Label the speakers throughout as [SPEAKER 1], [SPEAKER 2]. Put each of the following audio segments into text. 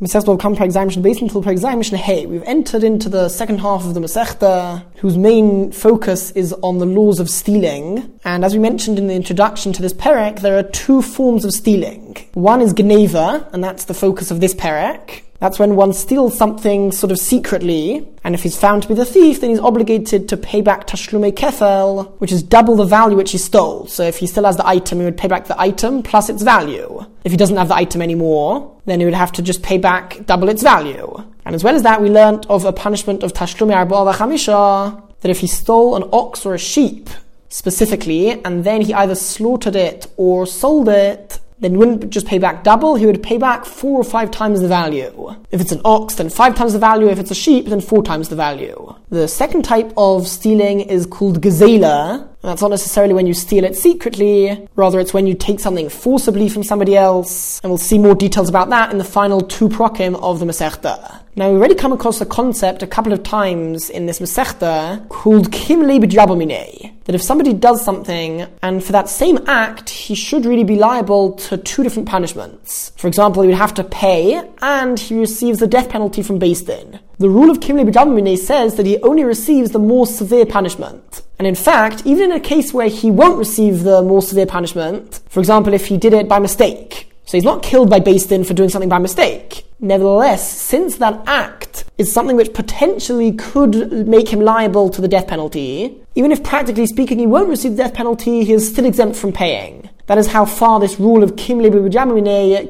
[SPEAKER 1] Masechta Kama Mishnah Beis until Mishnah Hey. We've entered into the second half of the Masechta, whose main focus is on the laws of stealing. And as we mentioned in the introduction to this perek, there are two forms of stealing. One is Geneva, and that's the focus of this perek. That's when one steals something sort of secretly, and if he's found to be the thief, then he's obligated to pay back tashlume kefel, which is double the value which he stole. So if he still has the item, he would pay back the item plus its value. If he doesn't have the item anymore, then he would have to just pay back double its value. And as well as that, we learnt of a punishment of tashlume arba chamisha, that if he stole an ox or a sheep, specifically, and then he either slaughtered it or sold it, then he wouldn't just pay back double, he would pay back four or five times the value. If it's an ox, then five times the value. If it's a sheep, then four times the value. The second type of stealing is called gazela, that's not necessarily when you steal it secretly, rather it's when you take something forcibly from somebody else. And we'll see more details about that in the final two prokim of the Masechta. Now we've already come across the concept a couple of times in this Masechta called Kimli B'Jabamine. That if somebody does something, and for that same act, he should really be liable to two different punishments. For example, he would have to pay, and he receives the death penalty from Beis. The rule of Kimli B'Jabamine says that he only receives the more severe punishment. And in fact, even in a case where he won't receive the more severe punishment, for example, if he did it by mistake, so he's not killed by Beis for doing something by mistake. Nevertheless, since that act is something which potentially could make him liable to the death penalty, even if practically speaking he won't receive the death penalty, he is still exempt from paying. That is how far this rule of Kim Lebu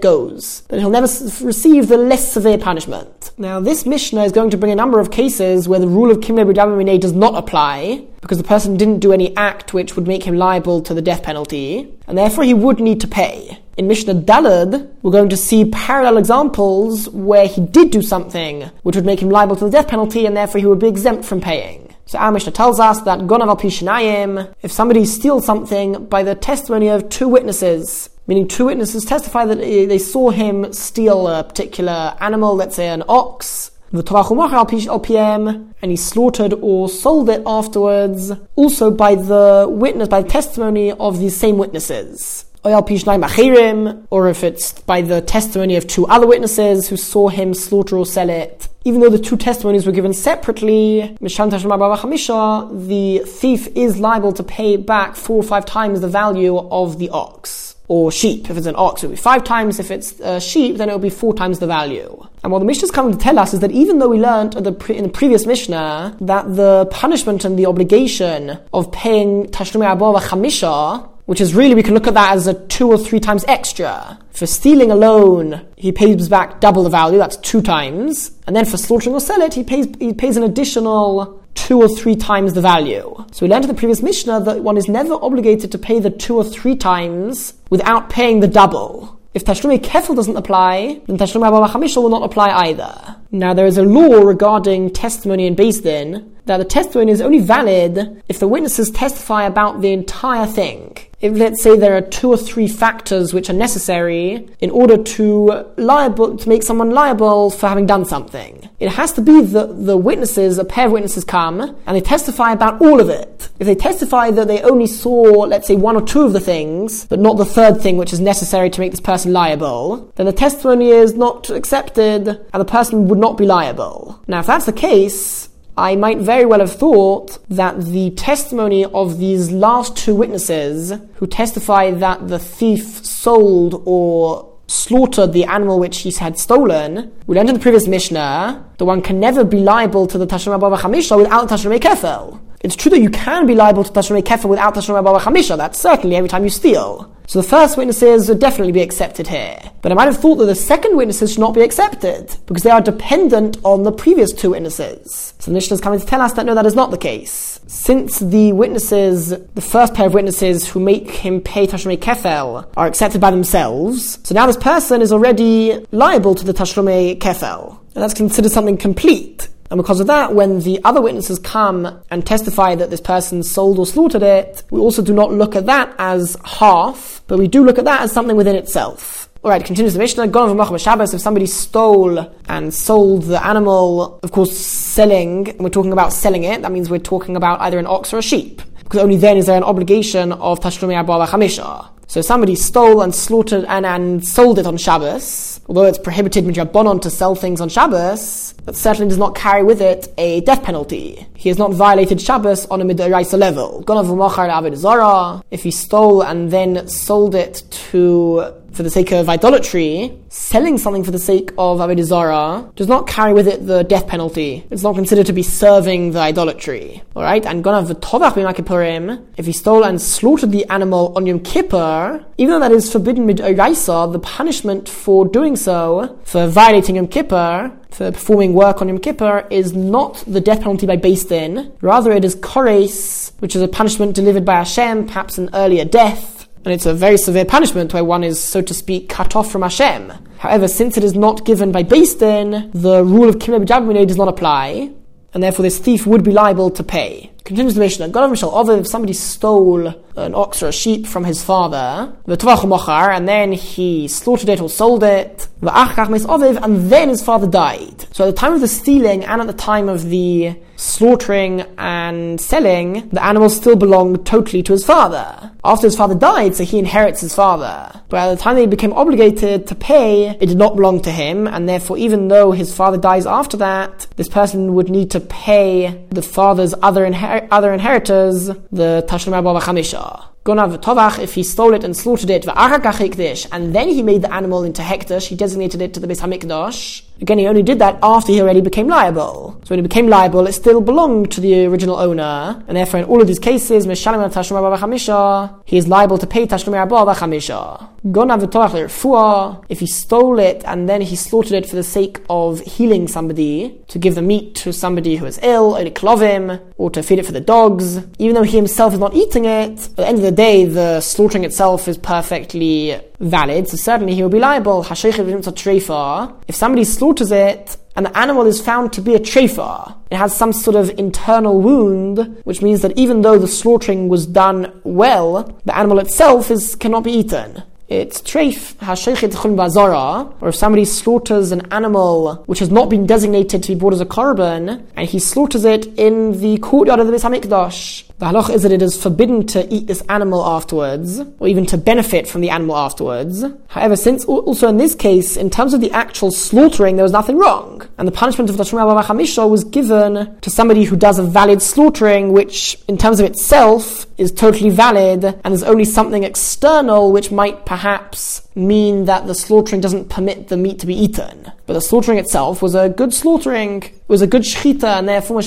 [SPEAKER 1] goes. That he'll never receive the less severe punishment. Now, this Mishnah is going to bring a number of cases where the rule of Kim Lebu does not apply, because the person didn't do any act which would make him liable to the death penalty, and therefore he would need to pay. In Mishnah Dalad, we're going to see parallel examples where he did do something which would make him liable to the death penalty, and therefore he would be exempt from paying. So our Mishnah tells us that Gonav Pishinayim, if somebody steals something by the testimony of two witnesses, meaning two witnesses testify that they saw him steal a particular animal, let's say an ox, and he slaughtered or sold it afterwards, also by the witness, by the testimony of these same witnesses. Or if it's by the testimony of two other witnesses who saw him slaughter or sell it even though the two testimonies were given separately, the thief is liable to pay back four or five times the value of the ox. Or sheep. If it's an ox, it will be five times. If it's a sheep, then it will be four times the value. And what the Mishnah is coming to tell us is that even though we learned in the, pre- in the previous Mishnah that the punishment and the obligation of paying Tashlumi Abba Chamisha which is really, we can look at that as a two or three times extra. For stealing alone, he pays back double the value, that's two times. And then for slaughtering or sell it, he pays, he pays an additional two or three times the value. So we learned in the previous Mishnah that one is never obligated to pay the two or three times without paying the double. If Tashlumi Kefil doesn't apply, then Tashlumi Abba Chamisha will not apply either. Now there is a law regarding testimony in Beis Din that the testimony is only valid if the witnesses testify about the entire thing if let's say there are two or three factors which are necessary in order to liable to make someone liable for having done something. It has to be that the witnesses, a pair of witnesses come and they testify about all of it. If they testify that they only saw, let's say, one or two of the things, but not the third thing which is necessary to make this person liable, then the testimony is not accepted and the person would not be liable. Now, if that's the case, I might very well have thought that the testimony of these last two witnesses who testify that the thief sold or slaughtered the animal which he had stolen, learned in the previous Mishnah that one can never be liable to the Tashrim Abba Chamisha without Tashrim Kefel. It's true that you can be liable to Tashrim Kefel without Tashrim Abba Chamisha, that's certainly every time you steal. So the first witnesses would definitely be accepted here. But I might have thought that the second witnesses should not be accepted, because they are dependent on the previous two witnesses. So the Mishnah is coming to tell us that no, that is not the case. Since the witnesses, the first pair of witnesses who make him pay Tashlumei Kefel, are accepted by themselves, so now this person is already liable to the Tashlumei Kefel. And that's considered something complete. And because of that, when the other witnesses come and testify that this person sold or slaughtered it, we also do not look at that as half, but we do look at that as something within itself. Alright, continues the Mishnah. Gone from Shabbos, if somebody stole and sold the animal, of course, selling, and we're talking about selling it, that means we're talking about either an ox or a sheep. Because only then is there an obligation of Tashlumi Abba Chamisha. So somebody stole and slaughtered and, and sold it on Shabbos, although it's prohibited midrabanon to sell things on Shabbos, that certainly does not carry with it a death penalty. He has not violated Shabbos on a midoraisa level. If he stole and then sold it to for the sake of idolatry, selling something for the sake of Avodah does not carry with it the death penalty. It's not considered to be serving the idolatry. Alright? And Gonav V'tovach B'Yom if he stole and slaughtered the animal on Yom Kippur, even though that is forbidden mid the punishment for doing so, for violating Yom Kippur, for performing work on Yom Kippur, is not the death penalty by Din. Rather, it is Kores, which is a punishment delivered by Hashem, perhaps an earlier death, and it's a very severe punishment where one is, so to speak, cut off from Hashem. However, since it is not given by Din, the rule of Kimle does not apply, and therefore this thief would be liable to pay. Continues the Mishnah, God of Mishal if somebody stole an ox or a sheep from his father, the and then he slaughtered it or sold it, the and then his father died. So at the time of the stealing and at the time of the slaughtering and selling, the animal still belonged totally to his father. After his father died, so he inherits his father. But at the time they became obligated to pay, it did not belong to him, and therefore even though his father dies after that, this person would need to pay the father's other, inher- other inheritors the Tashlum Abba Chamisha. Gonav Tovach, if he stole it and slaughtered it, and then he made the animal into hekdesh, he designated it to the Beis Hamikdash. Again, he only did that after he already became liable. So when he became liable, it still belonged to the original owner, and therefore in all of these cases, he is liable to pay if he stole it and then he slaughtered it for the sake of healing somebody, to give the meat to somebody who is ill, or to clove him, or to feed it for the dogs, even though he himself is not eating it, at the end of the day, the slaughtering itself is perfectly valid, so certainly he will be liable. If somebody slaughters it, and the animal is found to be a trefa. It has some sort of internal wound, which means that even though the slaughtering was done well, the animal itself is cannot be eaten. It's treif hashechet bazara, or if somebody slaughters an animal which has not been designated to be brought as a korban, and he slaughters it in the courtyard of the Hamikdash. The halach is that it is forbidden to eat this animal afterwards, or even to benefit from the animal afterwards. However, since also in this case, in terms of the actual slaughtering, there was nothing wrong, and the punishment of the Tashmir Hamisha was given to somebody who does a valid slaughtering, which in terms of itself is totally valid, and there's only something external which might perhaps mean that the slaughtering doesn't permit the meat to be eaten. But the slaughtering itself was a good slaughtering, was a good shechita, and therefore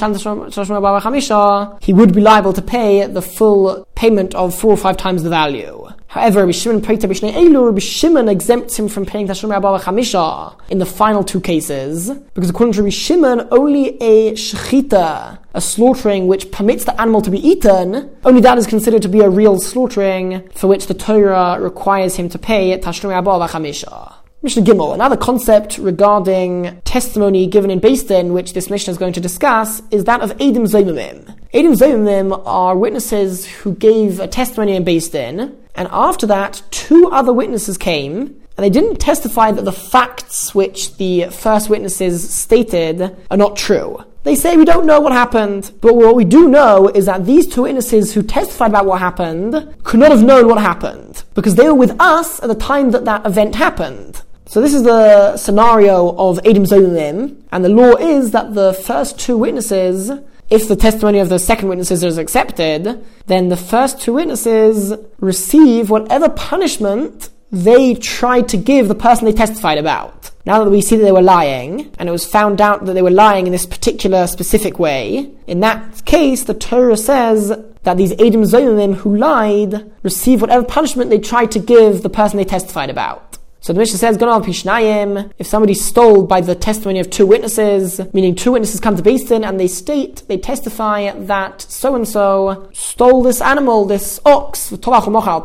[SPEAKER 1] he would be liable to pay the full payment of four or five times the value. However, Rabbi Shimon Elu, Rabbi Shimon exempts him from paying Tashrim Rabba Chamisha in the final two cases, because according to Rabbi Shimon, only a shechita, a slaughtering which permits the animal to be eaten, only that is considered to be a real slaughtering for which the Torah requires him to pay Tashrim Rabba Chamisha. Mishnah Gimel, another concept regarding testimony given in Din, which this Mishnah is going to discuss, is that of Edim Zomimim. Edim Zomimim are witnesses who gave a testimony in Din, and after that, two other witnesses came, and they didn't testify that the facts which the first witnesses stated are not true. They say we don't know what happened, but what we do know is that these two witnesses who testified about what happened could not have known what happened because they were with us at the time that that event happened. So this is the scenario of Edim Zomim, and the law is that the first two witnesses, if the testimony of the second witnesses is accepted, then the first two witnesses receive whatever punishment they tried to give the person they testified about. Now that we see that they were lying, and it was found out that they were lying in this particular specific way, in that case, the Torah says that these Edim Zomim who lied receive whatever punishment they tried to give the person they testified about. So the Mishnah says, Pishnayim, if somebody stole by the testimony of two witnesses, meaning two witnesses come to Beis Din and they state, they testify that so and so stole this animal, this ox,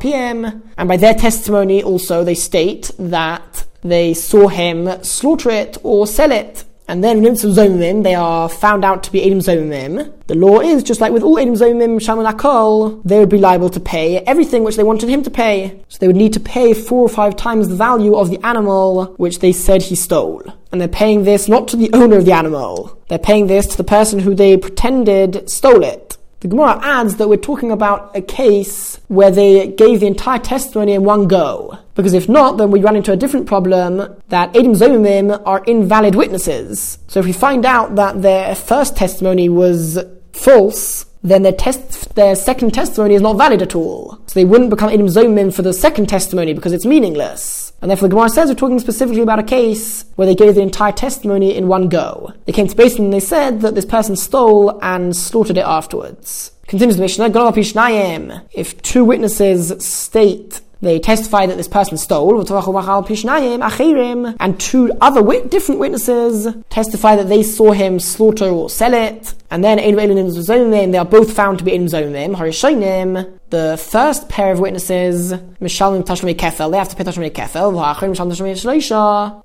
[SPEAKER 1] PM, and by their testimony also they state that they saw him slaughter it or sell it. And then Nimtz Zomim, they are found out to be Edim Zomim. The law is, just like with all Edim Zomim, Shaman Akol, they would be liable to pay everything which they wanted him to pay. So they would need to pay four or five times the value of the animal which they said he stole. And they're paying this not to the owner of the animal. They're paying this to the person who they pretended stole it. The Gemara adds that we're talking about a case where they gave the entire testimony in one go. Because if not, then we run into a different problem that Edim Zomim are invalid witnesses. So if we find out that their first testimony was false, then their test, their second testimony is not valid at all. So they wouldn't become Edim Zomim for the second testimony because it's meaningless. And therefore the Gemara says we're talking specifically about a case where they gave the entire testimony in one go. They came to Beis Din and they said that this person stole and slaughtered it afterwards. Continues the Mishnah, if two witnesses state they testify that this person stole, and two other wit- different witnesses testify that they saw him slaughter or sell it, and then they are both found to be Edim Zomim, the first pair of witnesses, Mishalim Tashmi Kefel, they have to pay Tashmi Kefel,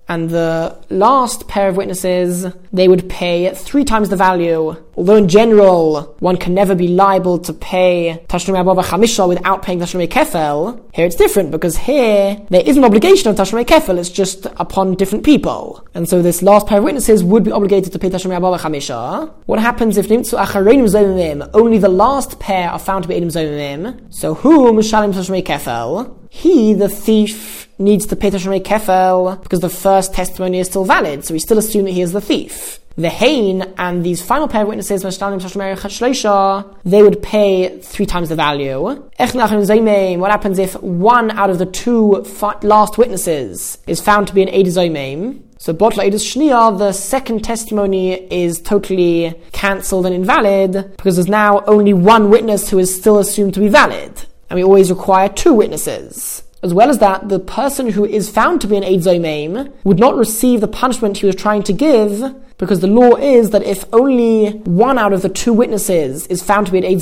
[SPEAKER 1] and the last pair of witnesses, they would pay three times the value. Although in general, one can never be liable to pay Tashmi Abba Chamisha without paying Tashmi Kefel, here it's different because here there is an obligation of Tashmi Kefel, it's just upon different people. And so this last pair of witnesses would be obligated to pay Tashmi Abba Chamisha. What happens if Nimtsu Acharenim Zomim, only the last pair are found to be Edim Zomim? So who Mishalim Tashmei Kefel? He, the thief, needs to pay Tashmei Kefel because the first testimony is still valid, so we still assume that he is the thief. The Hain and these final pair of witnesses, they would pay three times the value. What happens if one out of the two last witnesses is found to be an Eidizoimim? So Botla Shnia, the second testimony is totally cancelled and invalid because there's now only one witness who is still assumed to be valid. And we always require two witnesses. As well as that, the person who is found to be an Eid would not receive the punishment he was trying to give because the law is that if only one out of the two witnesses is found to be an Eid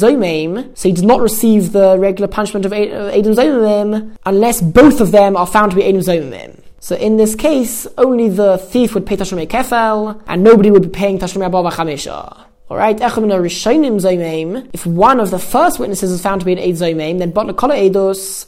[SPEAKER 1] so he does not receive the regular punishment of Eid Zomaim unless both of them are found to be Eid Zomaim. So in this case, only the thief would pay Tashlumei Kefel, and nobody would be paying Tashlumei Abba Chamisha. Alright, if one of the first witnesses is found to be an Eid Zoimeim, then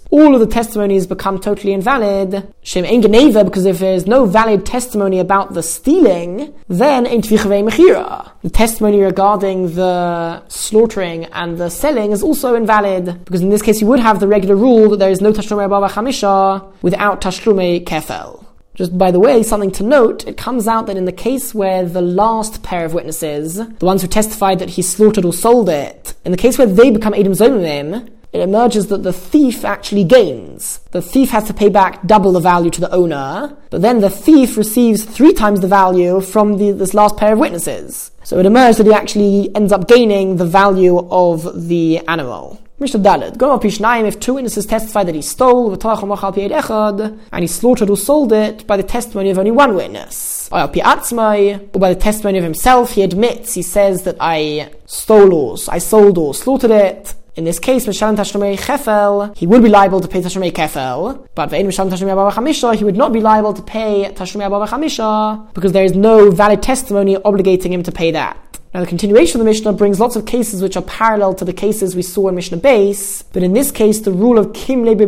[SPEAKER 1] all of the testimonies become totally invalid. Because if there's no valid testimony about the stealing, then. The testimony regarding the slaughtering and the selling is also invalid, because in this case you would have the regular rule that there is no Tashlumei Abba Chamisha without Tashlumei Kefel. Just by the way, something to note, it comes out that in the case where the last pair of witnesses, the ones who testified that he slaughtered or sold it, in the case where they become Edim Zomimim, it emerges that the thief actually gains. The thief has to pay back double the value to the owner, but then the thief receives three times the value from the, this last pair of witnesses. So it emerges that he actually ends up gaining the value of the animal. Mishnah Dalet. Go up Pishnayim if two witnesses testify that he stole, and he slaughtered or sold it by the testimony of only one witness. Or by the testimony of himself, he admits, he says that I stole or I sold or slaughtered it. In this case, Mishalim Tashlumei Kefel, he would be liable to pay Tashlumei Kefel, but Ve'in Mishalim Tashlumei Abba Chamisha, he would not be liable to pay Tashlumei Abba Chamisha, because there is no valid testimony obligating him to pay that. Now, the continuation of the Mishnah brings lots of cases which are parallel to the cases we saw in Mishnah Beis, but in this case, the rule of Kim Lebe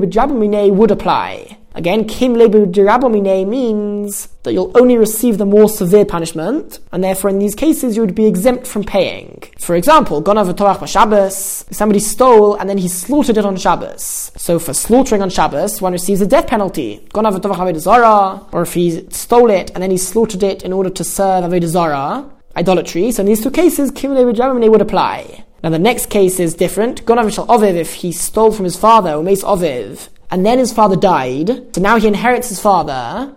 [SPEAKER 1] would apply. Again, Kim Lebe means that you'll only receive the more severe punishment, and therefore in these cases you would be exempt from paying. For example, Gonav Torach Shabbos, somebody stole and then he slaughtered it on Shabbos. So for slaughtering on Shabbos, one receives a death penalty. Gonav Torach or if he stole it and then he slaughtered it in order to serve Avodah idolatry. So in these two cases, Kimle Germany would apply. Now the next case is different. Gonav Shal Oviv, if he stole from his father, or Mace Oviv, and then his father died, so now he inherits his father,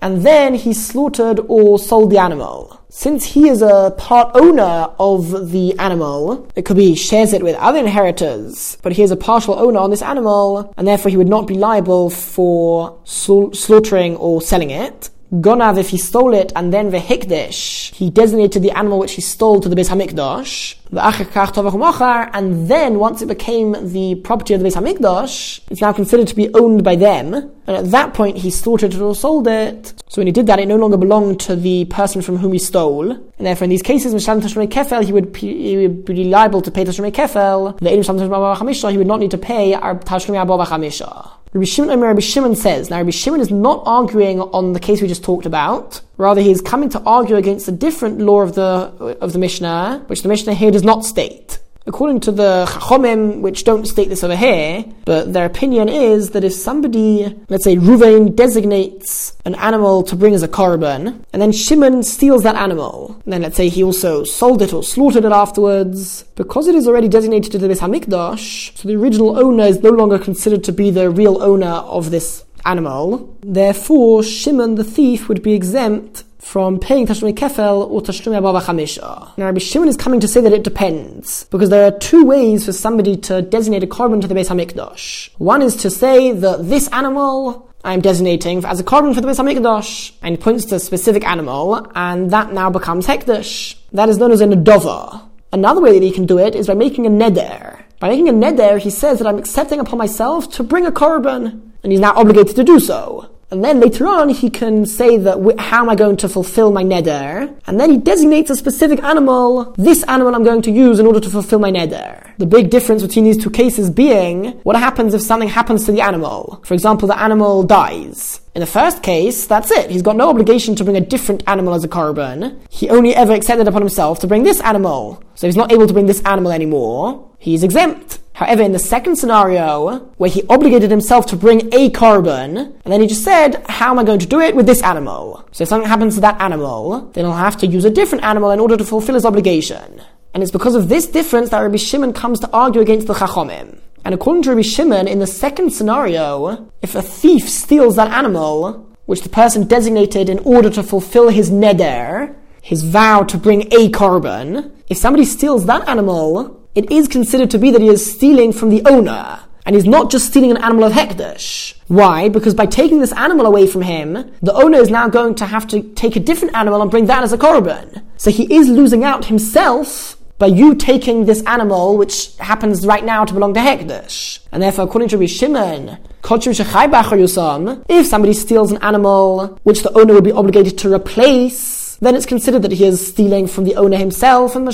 [SPEAKER 1] and then he slaughtered or sold the animal. Since he is a part owner of the animal, it could be he shares it with other inheritors, but he is a partial owner on this animal, and therefore he would not be liable for slaughtering or selling it. Gonav, if he stole it, and then vehikdish, he designated the animal which he stole to the Beis Hamikdash. And then, once it became the property of the Beis Hamikdash, it's now considered to be owned by them. And at that point, he slaughtered it or sold it. So when he did that, it no longer belonged to the person from whom he stole. And therefore, in these cases, Mishlam Tashmei he would, he would be liable to pay Tashmei Kefel. The Edim Tashmei Chamisha, he would not need to pay our Tashmei Abba. Rabbi Shimon, Rabbi Shimon says, now Rabbi Shimon is not arguing on the case we just talked about. Rather, he is coming to argue against a different law of the, of the Mishnah, which the Mishnah here does not state. According to the Chachomim, which don't state this over here, but their opinion is that if somebody, let's say Ruvain, designates an animal to bring as a korban, and then Shimon steals that animal, and then let's say he also sold it or slaughtered it afterwards, because it is already designated to the Beis Hamikdash, so the original owner is no longer considered to be the real owner of this animal. Therefore, Shimon the thief would be exempt from paying Tashlumi Kefel or Tashlumi Ababa Chamisha. Now Rabbi Shimon is coming to say that it depends, because there are two ways for somebody to designate a korban to the Beis HaMikdash. One is to say that this animal I'm designating as a korban for the Beis HaMikdash, and points to a specific animal, and that now becomes Hekdash. That is known as a Nedova. Another way that he can do it is by making a neder. By making a neder, he says that I'm accepting upon myself to bring a korban, and he's now obligated to do so. And then later on, he can say that, how am I going to fulfill my neder? And then he designates a specific animal. This animal I'm going to use in order to fulfill my neder. The big difference between these two cases being, what happens if something happens to the animal? For example, the animal dies. In the first case, that's it. He's got no obligation to bring a different animal as a korban. He only ever accepted upon himself to bring this animal. So he's not able to bring this animal anymore. He's exempt. However, in the second scenario, where he obligated himself to bring a korban, and then he just said, how am I going to do it with this animal? So if something happens to that animal, then he'll have to use a different animal in order to fulfill his obligation. And it's because of this difference that Rabbi Shimon comes to argue against the Chachomim. And according to Rabbi Shimon, in the second scenario, if a thief steals that animal, which the person designated in order to fulfill his neder, his vow to bring a korban, if somebody steals that animal, it is considered to be that he is stealing from the owner. And he's not just stealing an animal of Hekdesh. Why? Because by taking this animal away from him, the owner is now going to have to take a different animal and bring that as a korban. So he is losing out himself by you taking this animal, which happens right now to belong to Hekdesh. And therefore, according to Rishimon, if somebody steals an animal which the owner would be obligated to replace, then it's considered that he is stealing from the owner himself, and the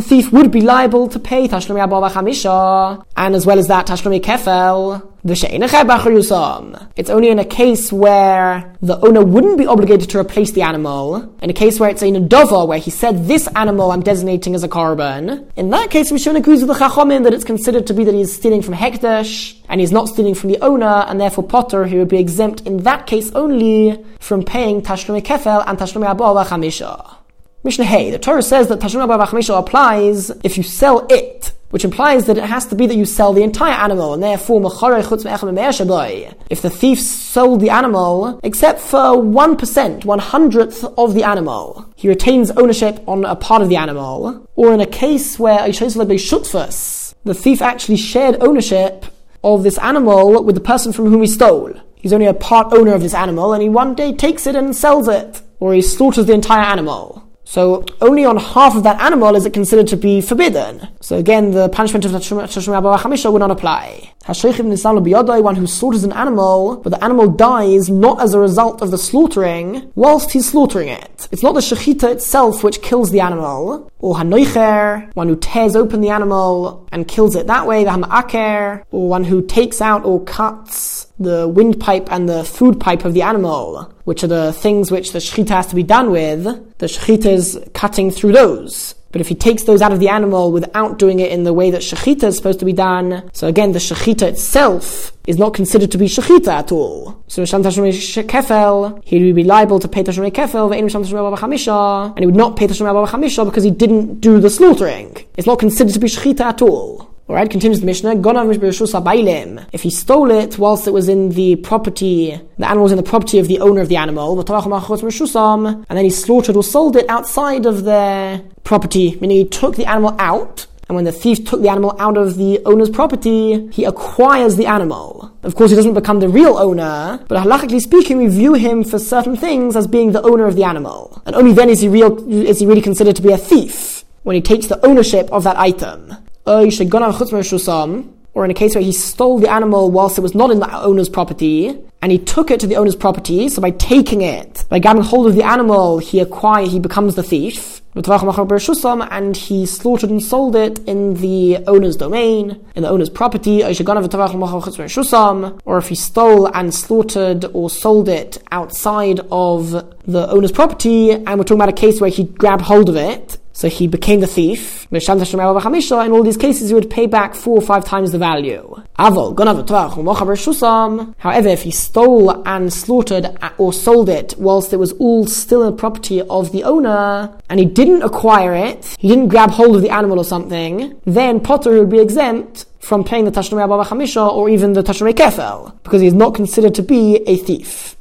[SPEAKER 1] thief would be liable to pay Tashlumi Abba Chamisha, and as well as that, Tashlumi Kefel. It's only in a case where the owner wouldn't be obligated to replace the animal. In a case where it's a dova, where he said, this animal I'm designating as a korban. In that case, Rishon agrees with the Chachomim that it's considered to be that he's stealing from Hekdesh, and he's not stealing from the owner, and therefore Potter, he would be exempt in that case only from paying Tashlumi Kefel and Tashlumi Abba Chamisha. Mishnah Hey, the Torah says that Tashlumi Abba Chamisha applies if you sell it which implies that it has to be that you sell the entire animal, and therefore, if the thief sold the animal, except for 1%, one hundredth of the animal, he retains ownership on a part of the animal, or in a case where the thief actually shared ownership of this animal with the person from whom he stole. He's only a part owner of this animal, and he one day takes it and sells it, or he slaughters the entire animal. So only on half of that animal is it considered to be forbidden. So again, the punishment of Tashumi Abba Chamisha would not apply. One who slaughters an animal, but the animal dies not as a result of the slaughtering, whilst he's slaughtering it. It's not the shechita itself which kills the animal, or hanoicher, one who tears open the animal and kills it that way, the hamaker, or one who takes out or cuts the windpipe and the food pipe of the animal, which are the things which the shechita has to be done with, the shechita is cutting through those. But if he takes those out of the animal without doing it in the way that shechita is supposed to be done, so again, the shechita itself is not considered to be shechita at all. So Misham Tashmei Kefel, he would be liable to pay Tashmei Kefel, and he would not pay Tashmei Chamisha because he didn't do the slaughtering. It's not considered to be shechita at all. Alright, continues the Mishnah. If he stole it whilst it was in the property, the animal was in the property of the owner of the animal, and then he slaughtered or sold it outside of their property, meaning he took the animal out, and when the thief took the animal out of the owner's property, he acquires the animal. Of course, he doesn't become the real owner, but halachically speaking, we view him for certain things as being the owner of the animal. And only then is he real, is he really considered to be a thief when he takes the ownership of that item or in a case where he stole the animal whilst it was not in the owner's property, and he took it to the owner's property, so by taking it, by grabbing hold of the animal, he acquire, he becomes the thief. and he slaughtered and sold it in the owner's domain, in the owner's property, or if he stole and slaughtered or sold it outside of the owner's property, and we're talking about a case where he grabbed hold of it, so he became the thief. In all these cases, he would pay back four or five times the value. However, if he stole and slaughtered or sold it whilst it was all still a property of the owner, and he didn't acquire it, he didn't grab hold of the animal or something, then Potter would be exempt from paying the Tashnumei Abba or even the Tashnumei Kefel, because he is not considered to be a thief.